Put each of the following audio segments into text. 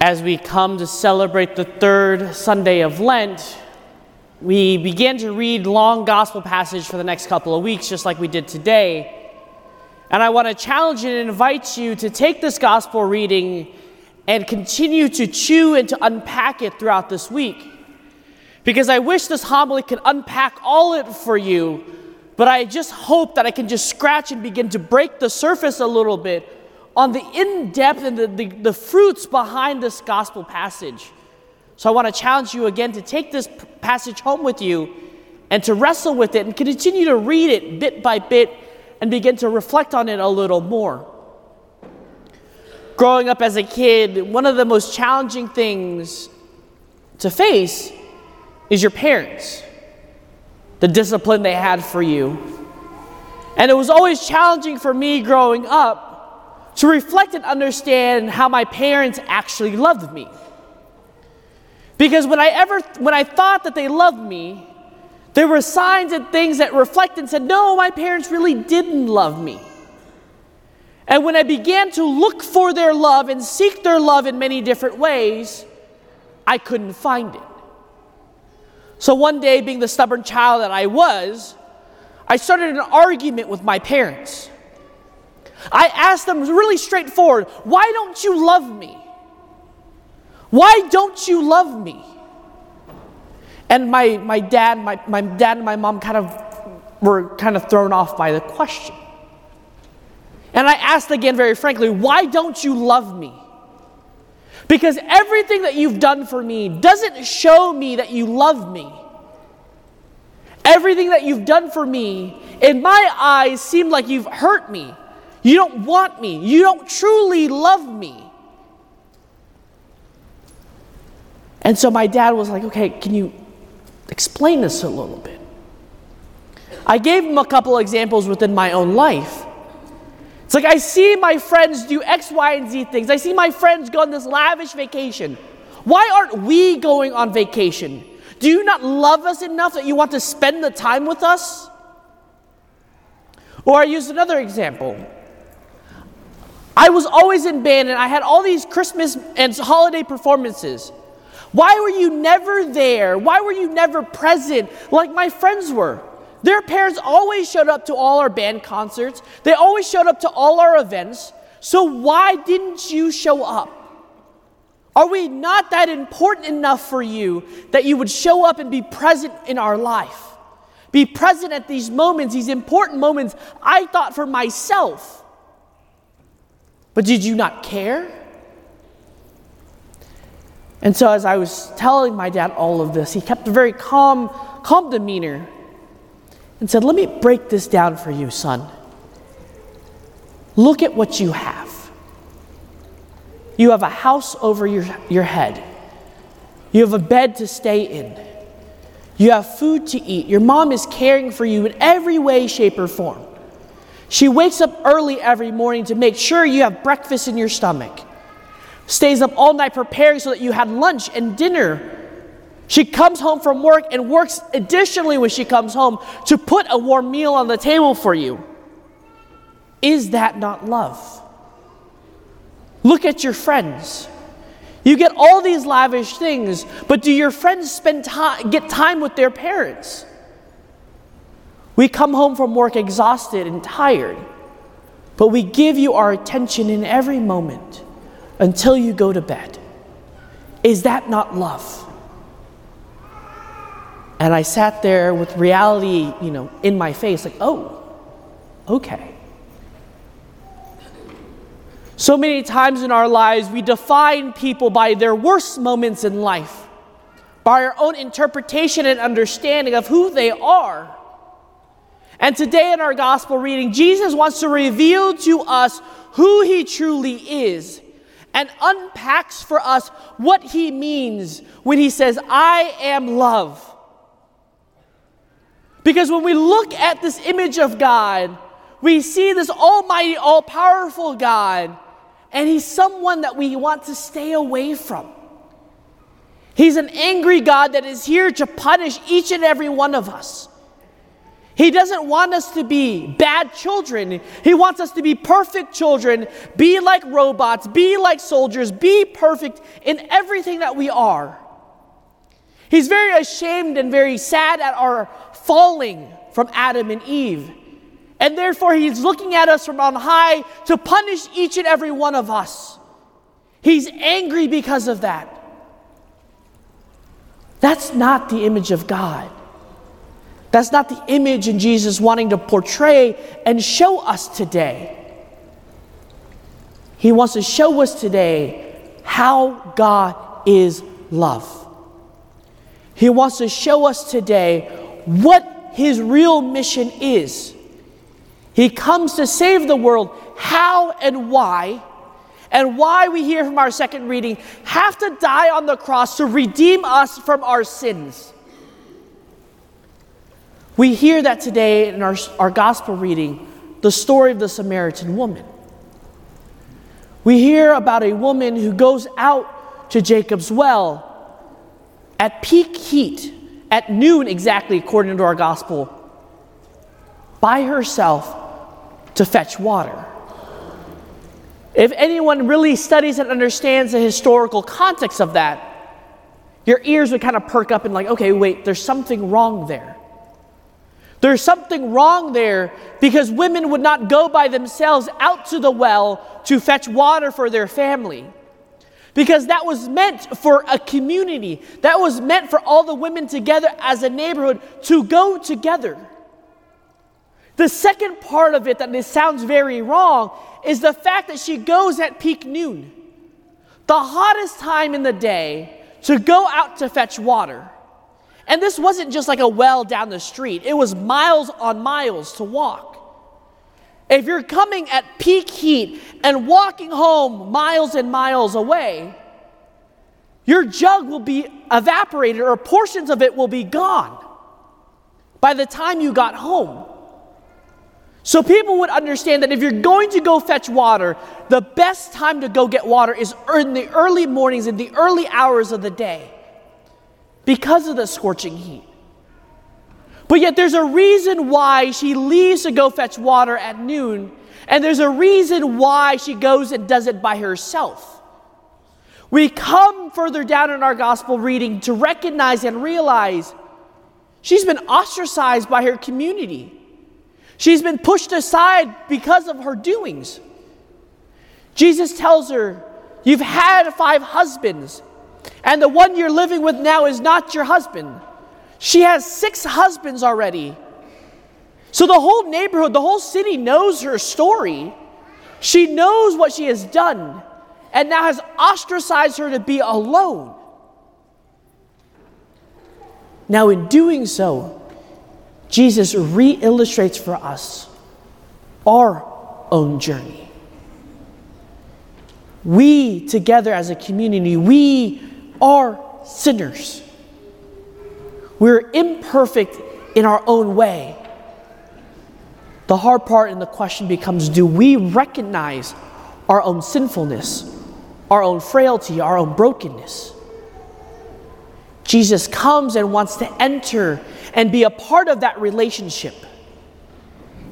As we come to celebrate the third Sunday of Lent, we begin to read long gospel passage for the next couple of weeks, just like we did today. And I want to challenge and invite you to take this gospel reading and continue to chew and to unpack it throughout this week. Because I wish this homily could unpack all it for you, but I just hope that I can just scratch and begin to break the surface a little bit on the in depth and the, the, the, fruits behind this gospel passage. So I want to challenge you again to take this passage home with you and to wrestle with it and continue to read it bit by bit and begin to reflect on it a little more. Growing up as a kid, one of the most challenging things to face is your parents, the discipline they had for you. And it was always challenging for me growing up to reflect and understand how my parents actually loved me. Because when I ever when I thought that they loved me, there were signs and things that reflected and said, "No, my parents really didn't love me." And when I began to look for their love and seek their love in many different ways, I couldn't find it. So one day, being the stubborn child that I was, I started an argument with my parents. I asked them really straightforward, why don't you love me? Why don't you love me? And my, my dad, my, my dad and my mom kind of were kind of thrown off by the question. And I asked again very frankly, why don't you love me? Because everything that you've done for me doesn't show me that you love me. Everything that you've done for me, in my eyes, seemed like you've hurt me. You don't want me. You don't truly love me. And so my dad was like, okay, can you explain this a little bit? I gave him a couple examples within my own life. It's like I see my friends do X, Y, and Z things. I see my friends go on this lavish vacation. Why aren't we going on vacation? Do you not love us enough that you want to spend the time with us? Or I used another example. I was always in band and I had all these Christmas and holiday performances. Why were you never there? Why were you never present like my friends were? Their parents always showed up to all our band concerts, they always showed up to all our events. So why didn't you show up? Are we not that important enough for you that you would show up and be present in our life? Be present at these moments, these important moments I thought for myself. But did you not care? And so, as I was telling my dad all of this, he kept a very calm, calm demeanor and said, Let me break this down for you, son. Look at what you have. You have a house over your, your head, you have a bed to stay in, you have food to eat. Your mom is caring for you in every way, shape, or form. She wakes up early every morning to make sure you have breakfast in your stomach. Stays up all night preparing so that you had lunch and dinner. She comes home from work and works additionally when she comes home to put a warm meal on the table for you. Is that not love? Look at your friends. You get all these lavish things, but do your friends spend time, get time with their parents? We come home from work exhausted and tired, but we give you our attention in every moment until you go to bed. Is that not love? And I sat there with reality, you know, in my face, like, oh, okay. So many times in our lives, we define people by their worst moments in life, by our own interpretation and understanding of who they are. And today in our gospel reading, Jesus wants to reveal to us who he truly is and unpacks for us what he means when he says, I am love. Because when we look at this image of God, we see this almighty, all powerful God, and he's someone that we want to stay away from. He's an angry God that is here to punish each and every one of us. He doesn't want us to be bad children. He wants us to be perfect children, be like robots, be like soldiers, be perfect in everything that we are. He's very ashamed and very sad at our falling from Adam and Eve. And therefore, he's looking at us from on high to punish each and every one of us. He's angry because of that. That's not the image of God. That's not the image in Jesus wanting to portray and show us today. He wants to show us today how God is love. He wants to show us today what his real mission is. He comes to save the world. How and why? And why we hear from our second reading have to die on the cross to redeem us from our sins. We hear that today in our, our gospel reading, the story of the Samaritan woman. We hear about a woman who goes out to Jacob's well at peak heat, at noon exactly, according to our gospel, by herself to fetch water. If anyone really studies and understands the historical context of that, your ears would kind of perk up and, like, okay, wait, there's something wrong there. There's something wrong there because women would not go by themselves out to the well to fetch water for their family. Because that was meant for a community, that was meant for all the women together as a neighborhood to go together. The second part of it that this sounds very wrong is the fact that she goes at peak noon, the hottest time in the day, to go out to fetch water. And this wasn't just like a well down the street, it was miles on miles to walk. If you're coming at peak heat and walking home miles and miles away, your jug will be evaporated or portions of it will be gone by the time you got home. So people would understand that if you're going to go fetch water, the best time to go get water is in the early mornings, in the early hours of the day because of the scorching heat. But yet, there's a reason why she leaves to go fetch water at noon, and there's a reason why she goes and does it by herself. We come further down in our gospel reading to recognize and realize she's been ostracized by her community. She's been pushed aside because of her doings. Jesus tells her, You've had five husbands, and the one you're living with now is not your husband. She has six husbands already. So the whole neighborhood, the whole city knows her story. She knows what she has done and now has ostracized her to be alone. Now, in doing so, Jesus re illustrates for us our own journey. We, together as a community, we are sinners. We're imperfect in our own way. The hard part in the question becomes do we recognize our own sinfulness, our own frailty, our own brokenness? Jesus comes and wants to enter and be a part of that relationship.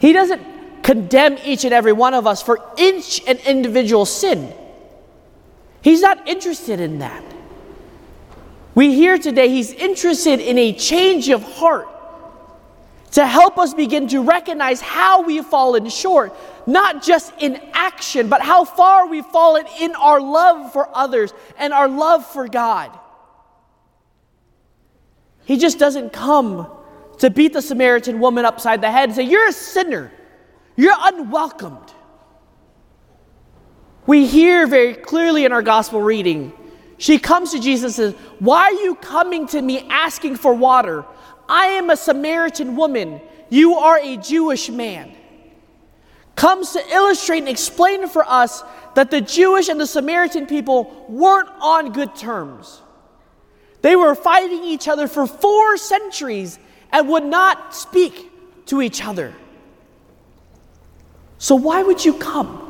He doesn't condemn each and every one of us for each and individual sin. He's not interested in that. We hear today he's interested in a change of heart to help us begin to recognize how we've fallen short, not just in action, but how far we've fallen in our love for others and our love for God. He just doesn't come to beat the Samaritan woman upside the head and say, You're a sinner, you're unwelcomed. We hear very clearly in our gospel reading she comes to Jesus and says, Why are you coming to me asking for water? I am a Samaritan woman. You are a Jewish man. Comes to illustrate and explain for us that the Jewish and the Samaritan people weren't on good terms. They were fighting each other for four centuries and would not speak to each other. So, why would you come?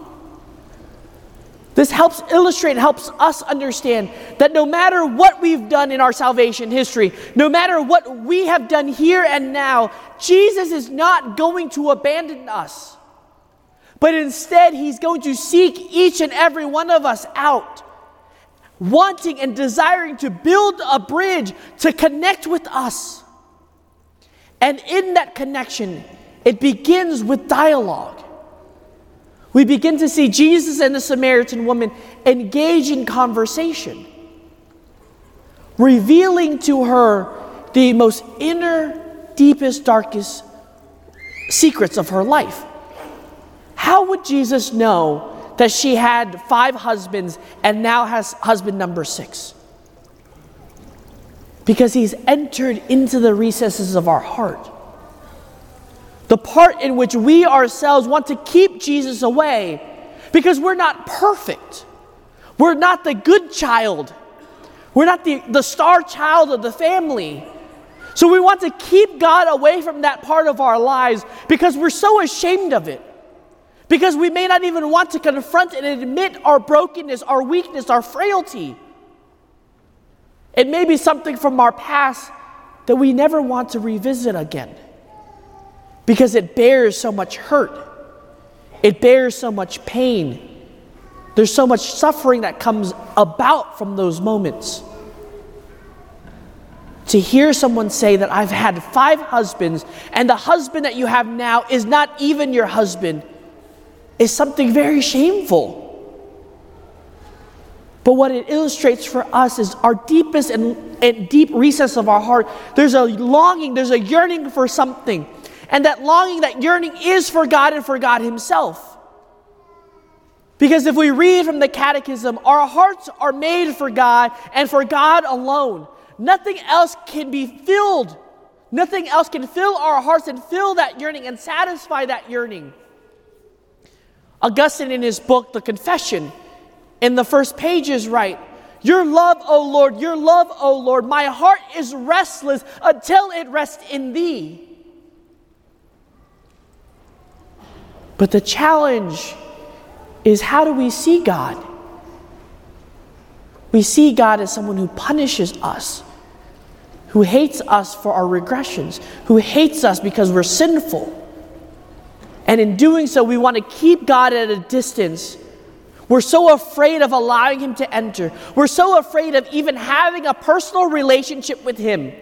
This helps illustrate, helps us understand that no matter what we've done in our salvation history, no matter what we have done here and now, Jesus is not going to abandon us. But instead, He's going to seek each and every one of us out, wanting and desiring to build a bridge to connect with us. And in that connection, it begins with dialogue. We begin to see Jesus and the Samaritan woman engage in conversation, revealing to her the most inner, deepest, darkest secrets of her life. How would Jesus know that she had five husbands and now has husband number six? Because he's entered into the recesses of our heart the part in which we ourselves want to keep Jesus away because we're not perfect. We're not the good child. We're not the, the star child of the family. So we want to keep God away from that part of our lives because we're so ashamed of it. Because we may not even want to confront and admit our brokenness, our weakness, our frailty. It may be something from our past that we never want to revisit again because it bears so much hurt, it bears so much pain. There's so much suffering that comes about from those moments. To hear someone say that I've had five husbands and the husband that you have now is not even your husband is something very shameful. But what it illustrates for us is our deepest and, and deep recess of our heart. There's a longing, there's a yearning for something. And that longing, that yearning is for God and for God Himself. Because if we read from the Catechism, our hearts are made for God and for God alone. Nothing else can be filled. Nothing else can fill our hearts and fill that yearning and satisfy that yearning. Augustine, in his book, The Confession, in the first pages, write, Your love, O Lord, your love, O Lord, my heart is restless until it rests in thee. But the challenge is how do we see God? We see God as someone who punishes us, who hates us for our regressions, who hates us because we're sinful. And in doing so, we want to keep God at a distance. We're so afraid of allowing Him to enter. We're so afraid of even having a personal relationship with Him.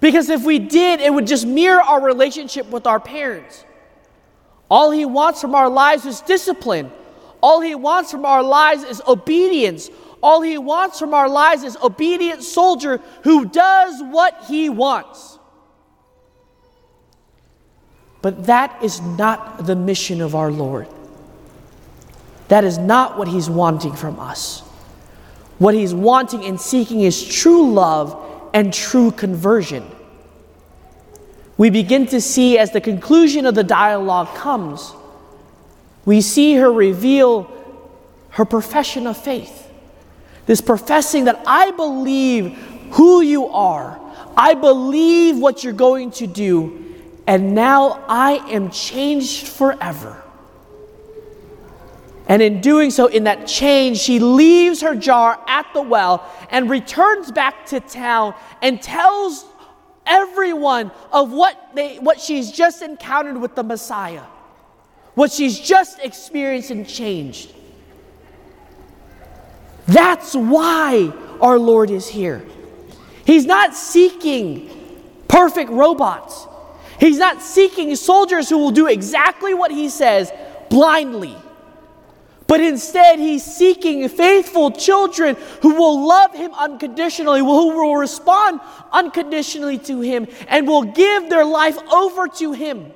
Because if we did, it would just mirror our relationship with our parents. All He wants from our lives is discipline. All He wants from our lives is obedience. All He wants from our lives is obedient soldier who does what He wants. But that is not the mission of our Lord. That is not what He's wanting from us. What He's wanting and seeking is true love and true conversion we begin to see as the conclusion of the dialogue comes, we see her reveal her profession of faith. This professing that I believe who you are, I believe what you're going to do, and now I am changed forever. And in doing so, in that change, she leaves her jar at the well and returns back to town and tells everyone of what, they, what she's just encountered with the Messiah, what she's just experienced and changed. That's why our Lord is here. He's not seeking perfect robots. He's not seeking soldiers who will do exactly what he says blindly. But instead, he's seeking faithful children who will love him unconditionally, who will respond unconditionally to him, and will give their life over to him.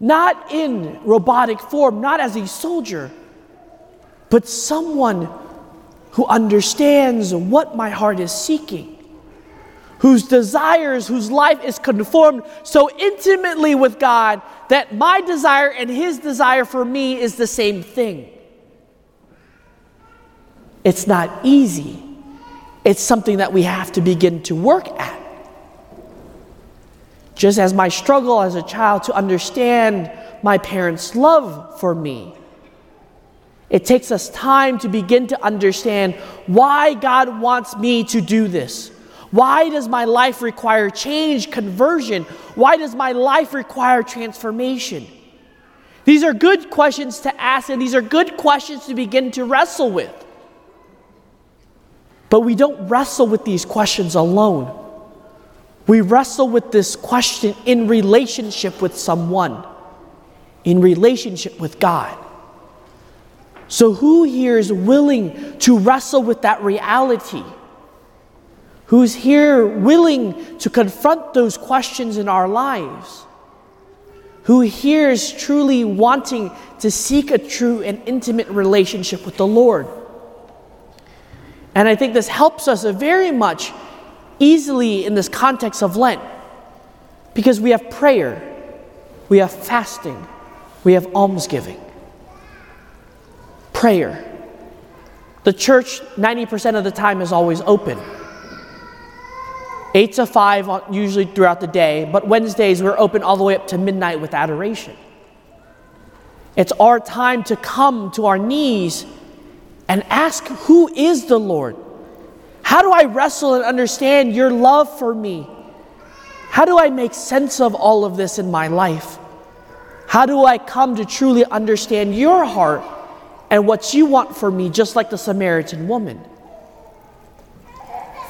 Not in robotic form, not as a soldier, but someone who understands what my heart is seeking whose desires, whose life is conformed so intimately with God that my desire and his desire for me is the same thing. It's not easy. It's something that we have to begin to work at. Just as my struggle as a child to understand my parents' love for me, It takes us time to begin to understand why God wants me to do this. Why does my life require change, conversion? Why does my life require transformation? These are good questions to ask, and these are good questions to begin to wrestle with. But we don't wrestle with these questions alone. We wrestle with this question in relationship with someone, in relationship with God. So, who here is willing to wrestle with that reality? Who's here willing to confront those questions in our lives? Who here is truly wanting to seek a true and intimate relationship with the Lord? And I think this helps us very much easily in this context of Lent because we have prayer, we have fasting, we have almsgiving prayer. The church, 90% of the time, is always open. 8 to 5 uh, usually throughout the day, but Wednesdays we're open all the way up to midnight with adoration. It's our time to come to our knees and ask, Who is the Lord? How do I wrestle and understand your love for me? How do I make sense of all of this in my life? How do I come to truly understand your heart and what you want for me, just like the Samaritan woman.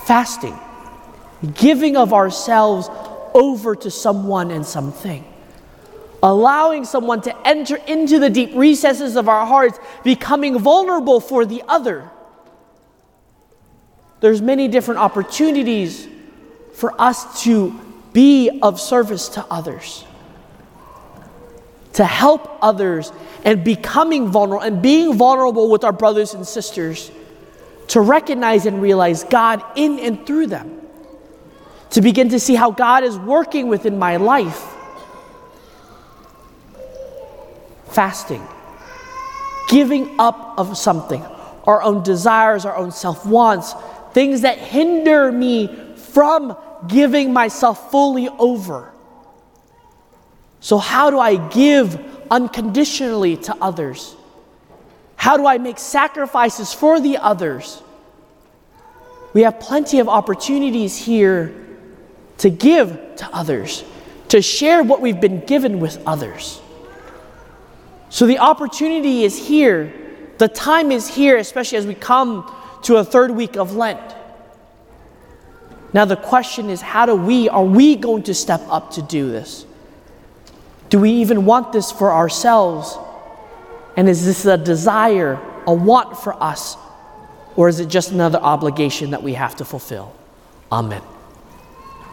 Fasting, giving of ourselves over to someone and something. Allowing someone to enter into the deep recesses of our hearts, becoming vulnerable for the other. There's many different opportunities for us to be of service to others to help others and becoming vulnerable and being vulnerable with our brothers and sisters to recognize and realize God in and through them. To begin to see how God is working within my life. Fasting, giving up of something, our own desires, our own self wants, things that hinder me from giving myself fully over so, how do I give unconditionally to others? How do I make sacrifices for the others? We have plenty of opportunities here to give to others, to share what we've been given with others. So the opportunity is here. The time is here, especially as we come to a third week of Lent. Now the question is how do we are we going to step up to do this? Do we even want this for ourselves? And is this a desire, a want for us? Or is it just another obligation that we have to fulfill? Amen.